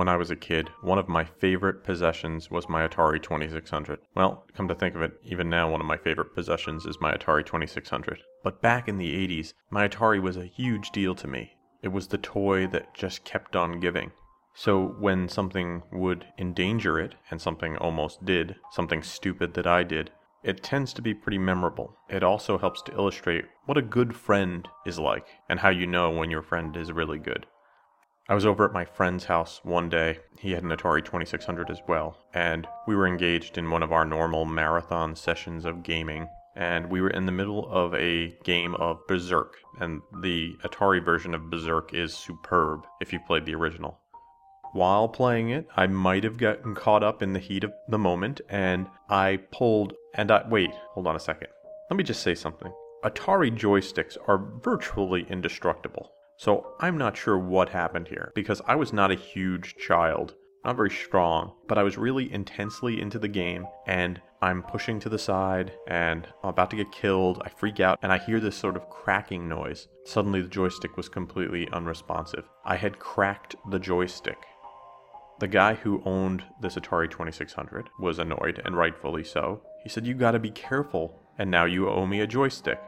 When I was a kid, one of my favorite possessions was my Atari 2600. Well, come to think of it, even now one of my favorite possessions is my Atari 2600. But back in the 80s, my Atari was a huge deal to me. It was the toy that just kept on giving. So when something would endanger it, and something almost did, something stupid that I did, it tends to be pretty memorable. It also helps to illustrate what a good friend is like, and how you know when your friend is really good. I was over at my friend's house one day. He had an Atari 2600 as well, and we were engaged in one of our normal marathon sessions of gaming. And we were in the middle of a game of Berserk, and the Atari version of Berserk is superb if you've played the original. While playing it, I might have gotten caught up in the heat of the moment, and I pulled. And I. Wait, hold on a second. Let me just say something. Atari joysticks are virtually indestructible. So I'm not sure what happened here, because I was not a huge child, not very strong, but I was really intensely into the game, and I'm pushing to the side, and I'm about to get killed. I freak out, and I hear this sort of cracking noise. Suddenly, the joystick was completely unresponsive. I had cracked the joystick. The guy who owned this Atari 2600 was annoyed, and rightfully so. He said, You gotta be careful, and now you owe me a joystick.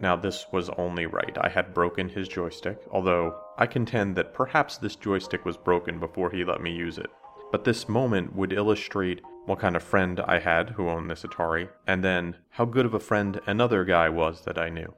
Now, this was only right. I had broken his joystick, although I contend that perhaps this joystick was broken before he let me use it. But this moment would illustrate what kind of friend I had who owned this Atari, and then how good of a friend another guy was that I knew.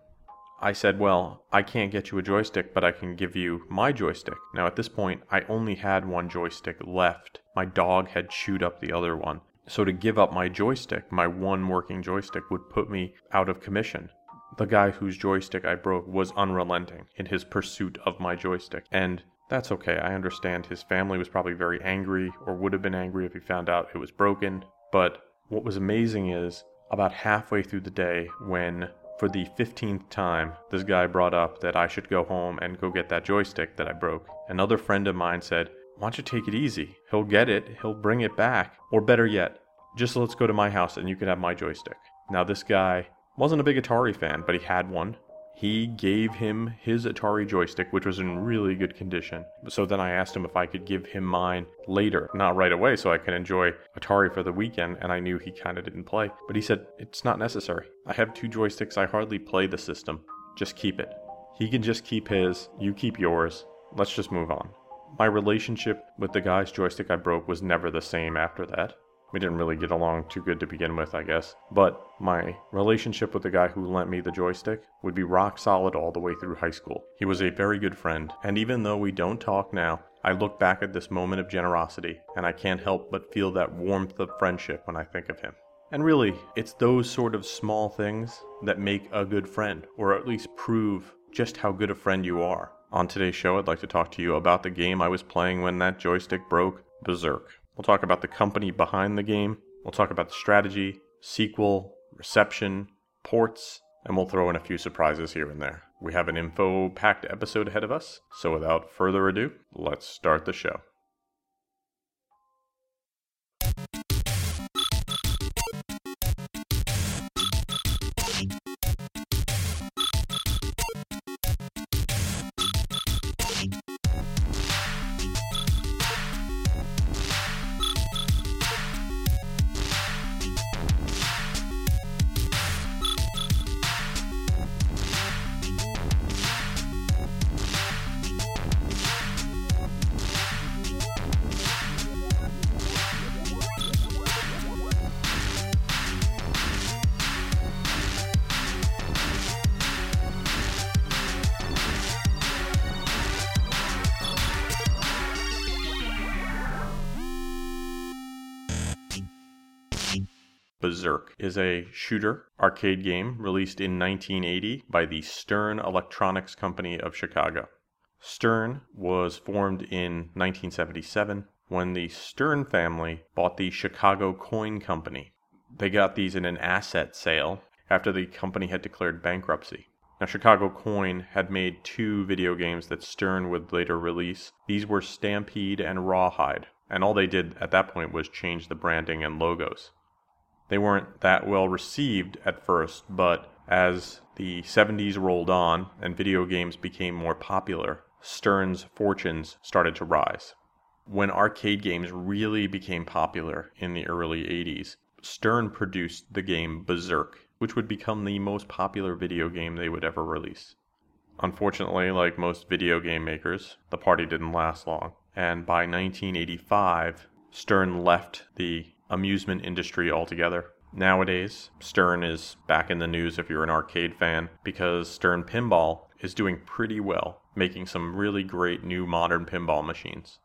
I said, Well, I can't get you a joystick, but I can give you my joystick. Now, at this point, I only had one joystick left. My dog had chewed up the other one. So, to give up my joystick, my one working joystick, would put me out of commission. The guy whose joystick I broke was unrelenting in his pursuit of my joystick, and that's okay. I understand his family was probably very angry, or would have been angry if he found out it was broken. But what was amazing is about halfway through the day, when for the 15th time, this guy brought up that I should go home and go get that joystick that I broke. Another friend of mine said, Why don't you take it easy? He'll get it, he'll bring it back. Or better yet, just let's go to my house and you can have my joystick. Now, this guy wasn't a big Atari fan, but he had one. He gave him his Atari joystick, which was in really good condition. So then I asked him if I could give him mine later, not right away, so I can enjoy Atari for the weekend. And I knew he kind of didn't play. But he said, It's not necessary. I have two joysticks. I hardly play the system. Just keep it. He can just keep his, you keep yours. Let's just move on. My relationship with the guy's joystick I broke was never the same after that. We didn't really get along too good to begin with, I guess. But my relationship with the guy who lent me the joystick would be rock solid all the way through high school. He was a very good friend, and even though we don't talk now, I look back at this moment of generosity, and I can't help but feel that warmth of friendship when I think of him. And really, it's those sort of small things that make a good friend, or at least prove just how good a friend you are. On today's show, I'd like to talk to you about the game I was playing when that joystick broke Berserk. We'll talk about the company behind the game. We'll talk about the strategy, sequel, reception, ports, and we'll throw in a few surprises here and there. We have an info packed episode ahead of us, so without further ado, let's start the show. Berserk is a shooter arcade game released in 1980 by the Stern Electronics Company of Chicago. Stern was formed in 1977 when the Stern family bought the Chicago Coin Company. They got these in an asset sale after the company had declared bankruptcy. Now, Chicago Coin had made two video games that Stern would later release. These were Stampede and Rawhide, and all they did at that point was change the branding and logos. They weren't that well received at first, but as the 70s rolled on and video games became more popular, Stern's fortunes started to rise. When arcade games really became popular in the early 80s, Stern produced the game Berserk, which would become the most popular video game they would ever release. Unfortunately, like most video game makers, the party didn't last long, and by 1985, Stern left the amusement industry altogether. Nowadays, Stern is back in the news if you're an arcade fan because Stern Pinball is doing pretty well, making some really great new modern pinball machines.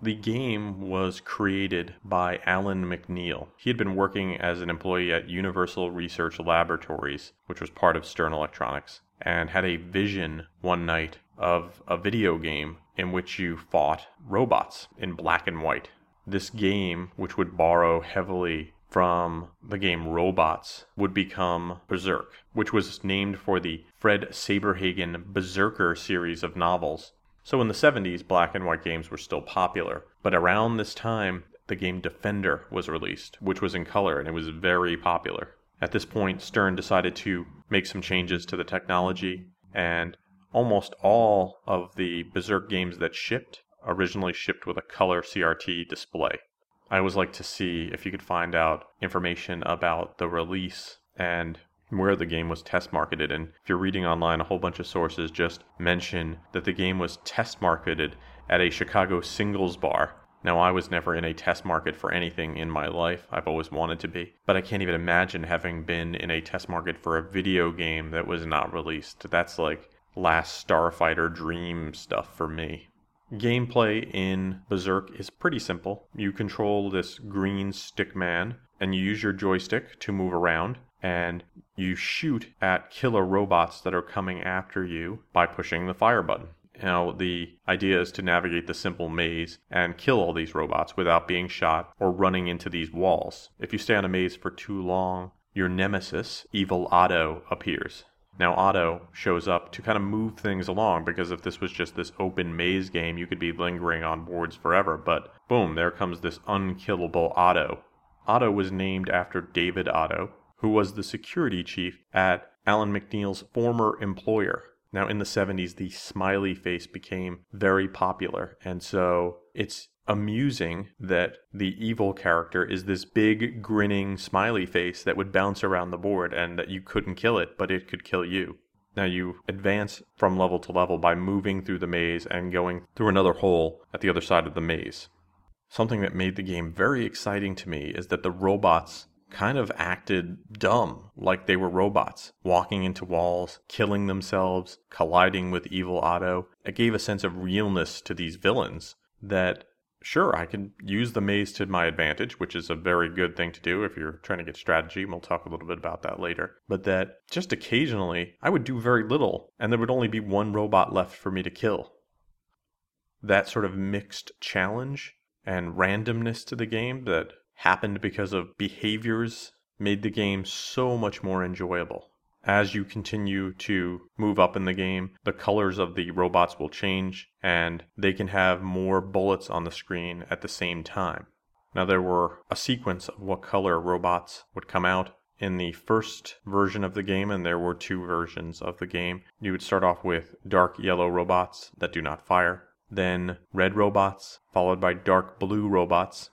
The game was created by Alan McNeil. He had been working as an employee at Universal Research Laboratories, which was part of Stern Electronics, and had a vision one night of a video game in which you fought robots in black and white. This game, which would borrow heavily from the game Robots, would become Berserk, which was named for the Fred Saberhagen Berserker series of novels so in the 70s, black and white games were still popular. But around this time, the game Defender was released, which was in color and it was very popular. At this point, Stern decided to make some changes to the technology, and almost all of the Berserk games that shipped originally shipped with a color CRT display. I always like to see if you could find out information about the release and where the game was test marketed. And if you're reading online, a whole bunch of sources just mention that the game was test marketed at a Chicago singles bar. Now, I was never in a test market for anything in my life. I've always wanted to be. But I can't even imagine having been in a test market for a video game that was not released. That's like last Starfighter dream stuff for me. Gameplay in Berserk is pretty simple. You control this green stick man, and you use your joystick to move around and you shoot at killer robots that are coming after you by pushing the fire button. Now, the idea is to navigate the simple maze and kill all these robots without being shot or running into these walls. If you stay on a maze for too long, your nemesis, Evil Otto, appears. Now, Otto shows up to kind of move things along because if this was just this open maze game, you could be lingering on boards forever. But boom, there comes this unkillable Otto. Otto was named after David Otto, who was the security chief at Alan McNeil's former employer. Now, in the 70s, the smiley face became very popular. And so it's amusing that the evil character is this big, grinning smiley face that would bounce around the board and that you couldn't kill it, but it could kill you. Now, you advance from level to level by moving through the maze and going through another hole at the other side of the maze. Something that made the game very exciting to me is that the robots kind of acted dumb, like they were robots, walking into walls, killing themselves, colliding with evil Otto. It gave a sense of realness to these villains that, sure, I could use the maze to my advantage, which is a very good thing to do if you're trying to get strategy, and we'll talk a little bit about that later. But that just occasionally I would do very little, and there would only be one robot left for me to kill. That sort of mixed challenge and randomness to the game that happened because of behaviors made the game so much more enjoyable. As you continue to move up in the game, the colors of the robots will change and they can have more bullets on the screen at the same time. Now, there were a sequence of what color robots would come out in the first version of the game, and there were two versions of the game. You would start off with dark yellow robots that do not fire, then red robots, followed by dark blue robots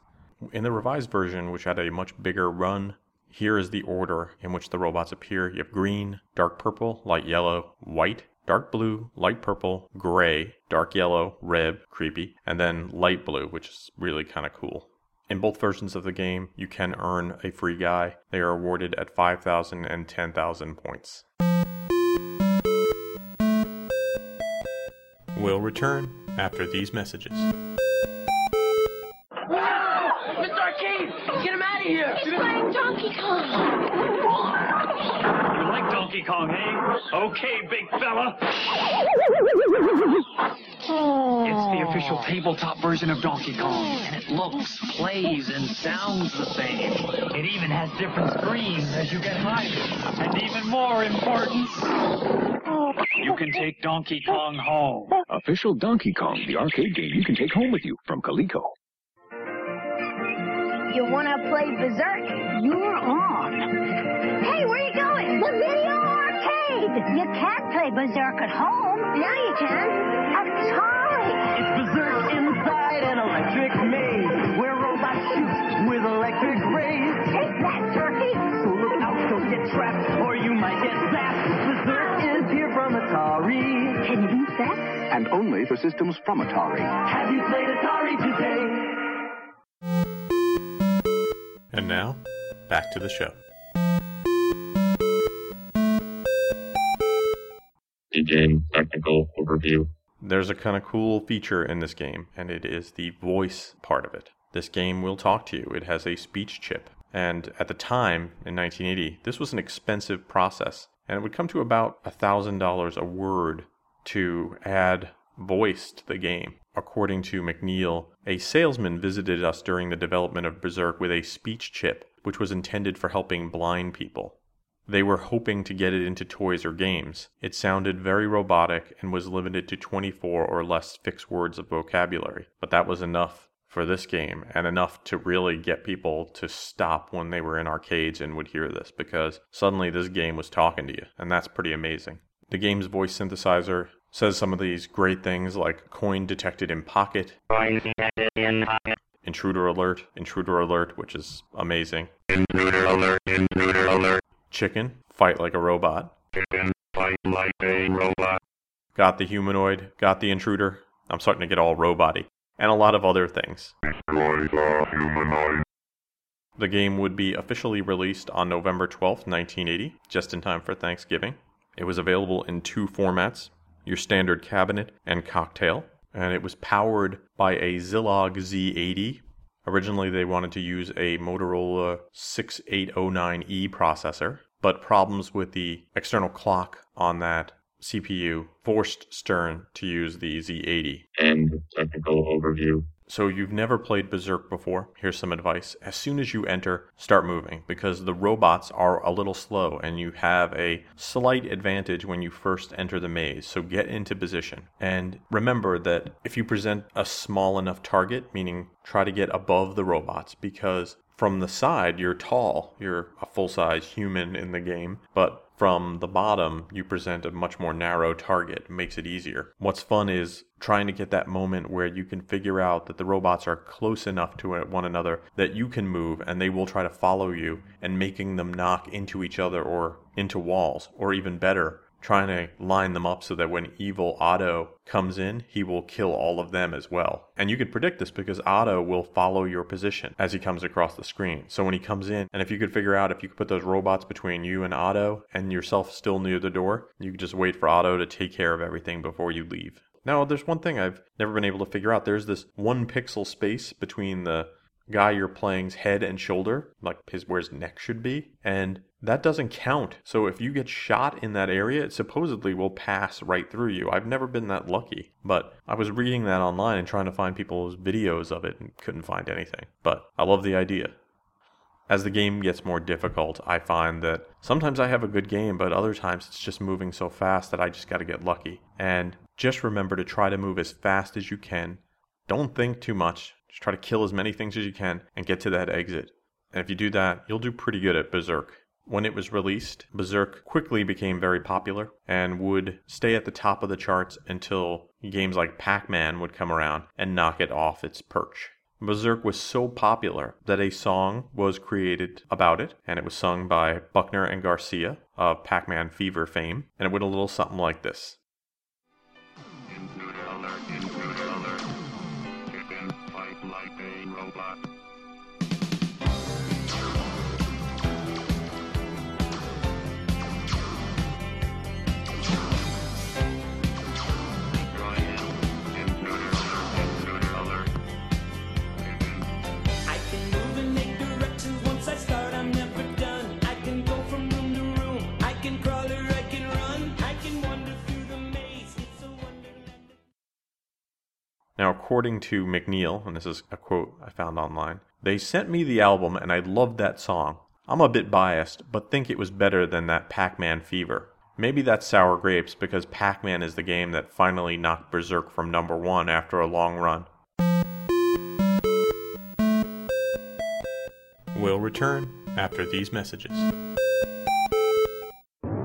in the revised version, which had a much bigger run, here is the order in which the robots appear. You have green, dark purple, light yellow, white, dark blue, light purple, gray, dark yellow, red, creepy, and then light blue, which is really kind of cool. In both versions of the game, you can earn a free guy. They are awarded at 5,000 and 10,000 points. We'll return after these messages. Kong, eh? Okay, big fella. It's the official tabletop version of Donkey Kong, and it looks, plays, and sounds the same. It even has different screens as you get higher. And even more important, you can take Donkey Kong home. Official Donkey Kong, the arcade game you can take home with you from Coleco. You wanna play Berserk? You're on. You can't play Berserk at home. Now you can. Atari! It's Berserk inside an electric maze where robots shoot with electric rays. Take that, turkey! So look out, don't get trapped or you might get zapped. Berserk is here from Atari. Can you beat that? And only for systems from Atari. Have you played Atari today? And now, back to the show. Game technical overview. There's a kind of cool feature in this game, and it is the voice part of it. This game will talk to you. It has a speech chip. And at the time, in 1980, this was an expensive process, and it would come to about $1,000 a word to add voice to the game. According to McNeil, a salesman visited us during the development of Berserk with a speech chip, which was intended for helping blind people. They were hoping to get it into toys or games. It sounded very robotic and was limited to 24 or less fixed words of vocabulary, but that was enough for this game and enough to really get people to stop when they were in arcades and would hear this because suddenly this game was talking to you, and that's pretty amazing. The game's voice synthesizer says some of these great things like coin detected in pocket, intruder alert, intruder alert, which is amazing, Intruder alert, intruder alert. Chicken, fight like a robot, Chicken, fight like a robot. got the humanoid, got the intruder. I'm starting to get all roboty, and a lot of other things. Destroy the humanoid. The game would be officially released on November 12th, 1980, just in time for Thanksgiving. It was available in two formats your standard cabinet and cocktail, and it was powered by a Zilog Z80. Originally, they wanted to use a Motorola 6809E E processor, but problems with the external clock on that CPU forced Stern to use the Z80. End technical overview. So you've never played Berserk before? Here's some advice. As soon as you enter, start moving because the robots are a little slow and you have a slight advantage when you first enter the maze. So get into position. And remember that if you present a small enough target, meaning try to get above the robots because from the side you're tall, you're a full-size human in the game, but from the bottom, you present a much more narrow target. Makes it easier. What's fun is trying to get that moment where you can figure out that the robots are close enough to one another that you can move and they will try to follow you and making them knock into each other or into walls, or even better, trying to line them up so that when evil Otto comes in, he will kill all of them as well. And you could predict this because Otto will follow your position as he comes across the screen. So when he comes in, and if you could figure out if you could put those robots between you and Otto and yourself still near the door, you could just wait for Otto to take care of everything before you leave. Now, there's one thing I've never been able to figure out. There's this one pixel space between the guy you're playing's head and shoulder, like his where his neck should be, and that doesn't count. So if you get shot in that area, it supposedly will pass right through you. I've never been that lucky, but I was reading that online and trying to find people's videos of it and couldn't find anything. But I love the idea. As the game gets more difficult, I find that sometimes I have a good game, but other times it's just moving so fast that I just got to get lucky. And just remember to try to move as fast as you can. Don't think too much. Just try to kill as many things as you can and get to that exit. And if you do that, you'll do pretty good at Berserk. When it was released, Berserk quickly became very popular and would stay at the top of the charts until games like Pac Man would come around and knock it off its perch. Berserk was so popular that a song was created about it, and it was sung by Buckner and Garcia of Pac Man Fever fame, and it went a little something like this. Intruder alert, intruder according to McNeil, and this is a quote I found online, they sent me the album and I loved that song. I'm a bit biased, but think it was better than that Pac Man Fever. Maybe that's sour grapes because Pac Man is the game that finally knocked Berserk from number one after a long run. We'll return after these messages.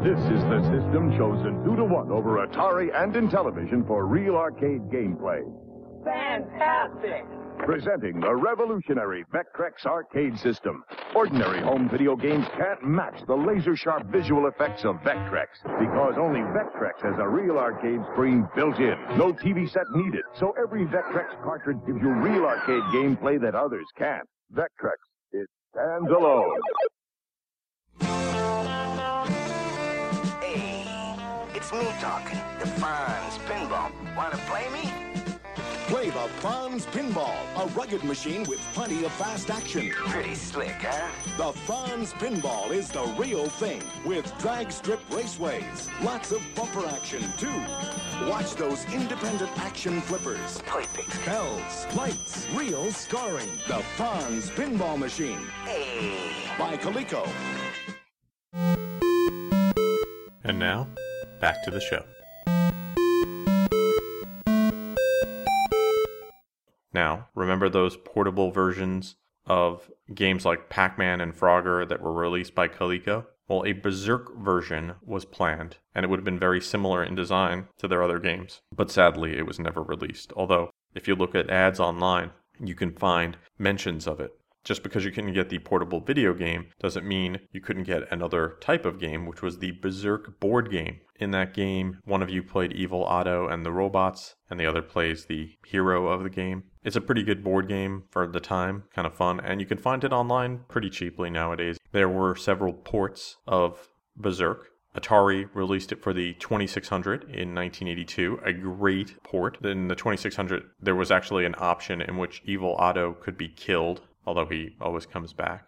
This is the system chosen 2 to 1 over Atari and Intellivision for real arcade gameplay. Fantastic! Presenting the revolutionary Vectrex arcade system. Ordinary home video games can't match the laser sharp visual effects of Vectrex because only Vectrex has a real arcade screen built in. No TV set needed, so every Vectrex cartridge gives you real arcade gameplay that others can't. Vectrex, it stands alone. Hey, it's me talking, the Fonz Pinball. Wanna play me? Play the Fonz Pinball, a rugged machine with plenty of fast action. Pretty slick, huh? The Fonz Pinball is the real thing with drag strip raceways. Lots of bumper action, too. Watch those independent action flippers. Perfect. Bells, lights, real scoring. The Fonz Pinball Machine. Hey. By Coleco. And now, back to the show. Now, remember those portable versions of games like Pac Man and Frogger that were released by Coleco? Well, a Berserk version was planned, and it would have been very similar in design to their other games. But sadly, it was never released. Although, if you look at ads online, you can find mentions of it. Just because you couldn't get the portable video game doesn't mean you couldn't get another type of game, which was the Berserk board game. In that game, one of you played Evil Otto and the robots, and the other plays the hero of the game. It's a pretty good board game for the time, kind of fun, and you can find it online pretty cheaply nowadays. There were several ports of Berserk. Atari released it for the 2600 in 1982, a great port. In the 2600, there was actually an option in which Evil Otto could be killed although he always comes back.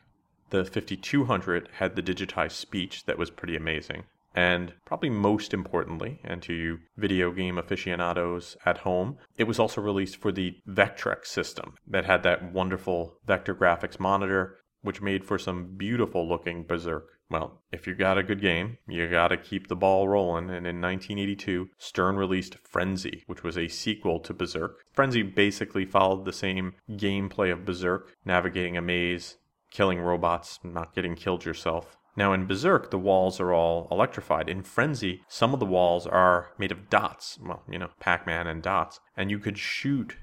The 5200 had the digitized speech that was pretty amazing. And probably most importantly, and to you video game aficionados at home, it was also released for the Vectrex system that had that wonderful vector graphics monitor, which made for some beautiful looking Berserk. Well, if you got a good game, you gotta keep the ball rolling, and in 1982, Stern released Frenzy, which was a sequel to Berserk. Frenzy basically followed the same gameplay of Berserk, navigating a maze, killing robots, not getting killed yourself. Now, in Berserk, the walls are all electrified. In Frenzy, some of the walls are made of dots. Well, you know, Pac Man and dots. And you could shoot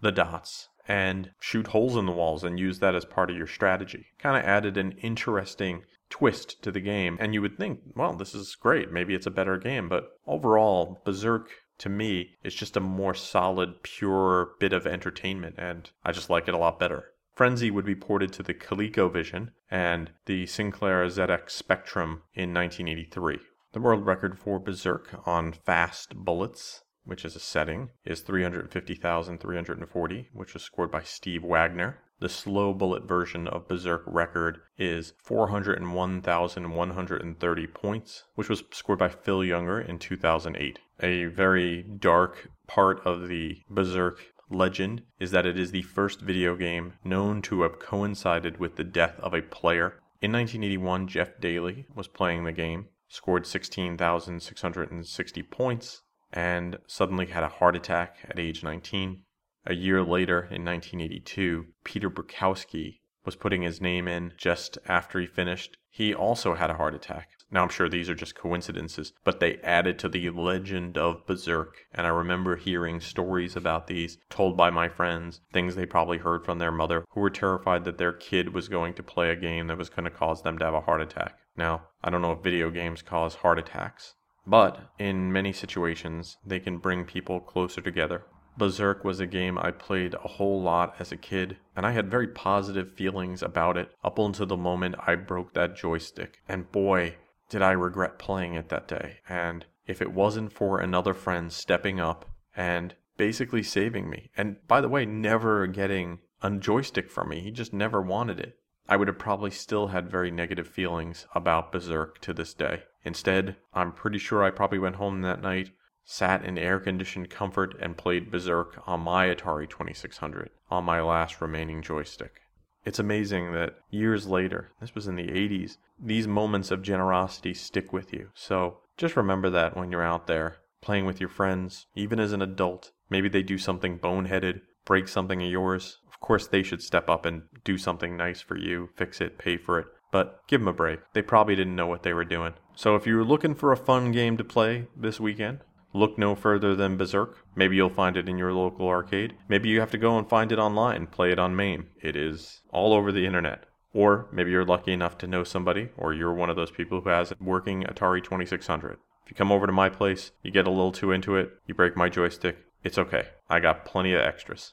the dots and shoot holes in the walls and use that as part of your strategy. Kind of added an interesting twist to the game. And you would think, well, this is great. Maybe it's a better game. But overall, Berserk to me is just a more solid, pure bit of entertainment. And I just like it a lot better. Frenzy would be ported to the ColecoVision and the Sinclair ZX Spectrum in 1983. The world record for Berserk on fast bullets, which is a setting, is 350,340, which was scored by Steve Wagner. The slow bullet version of Berserk record is 401,130 points, which was scored by Phil Younger in 2008. A very dark part of the Berserk legend is that it is the first video game known to have coincided with the death of a player. In 1981, Jeff Dailey was playing the game, scored 16,660 points, and suddenly had a heart attack at age 19. A year later, in 1982, Peter Burkowski was putting his name in just after he finished. He also had a heart attack. Now, I'm sure these are just coincidences, but they added to the legend of Berserk. And I remember hearing stories about these told by my friends, things they probably heard from their mother, who were terrified that their kid was going to play a game that was going to cause them to have a heart attack. Now, I don't know if video games cause heart attacks, but in many situations, they can bring people closer together. Berserk was a game I played a whole lot as a kid, and I had very positive feelings about it up until the moment I broke that joystick. And boy, did I regret playing it that day. And if it wasn't for another friend stepping up and basically saving me, and by the way, never getting a joystick from me, he just never wanted it. I would have probably still had very negative feelings about Berserk to this day. Instead, I'm pretty sure I probably went home that night sat in air conditioned comfort and played Berserk on my Atari 2600 on my last remaining joystick. It's amazing that years later, this was in the 80s, these moments of generosity stick with you. So just remember that when you're out there playing with your friends, even as an adult. Maybe they do something boneheaded, break something of yours. Of course, they should step up and do something nice for you, fix it, pay for it. But give them a break. They probably didn't know what they were doing. So if you're looking for a fun game to play this weekend, Look no further than Berserk. Maybe you'll find it in your local arcade. Maybe you have to go and find it online, play it on MAME. It is all over the internet. Or maybe you're lucky enough to know somebody, or you're one of those people who has a working Atari 2600. If you come over to my place, you get a little too into it, you break my joystick, it's okay. I got plenty of extras.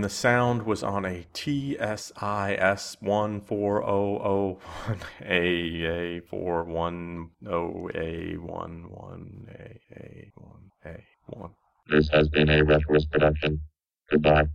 And the sound was on a TSIS one four oh oh one A A four one O A one one A A one A one. This has been a Retroist production. Goodbye.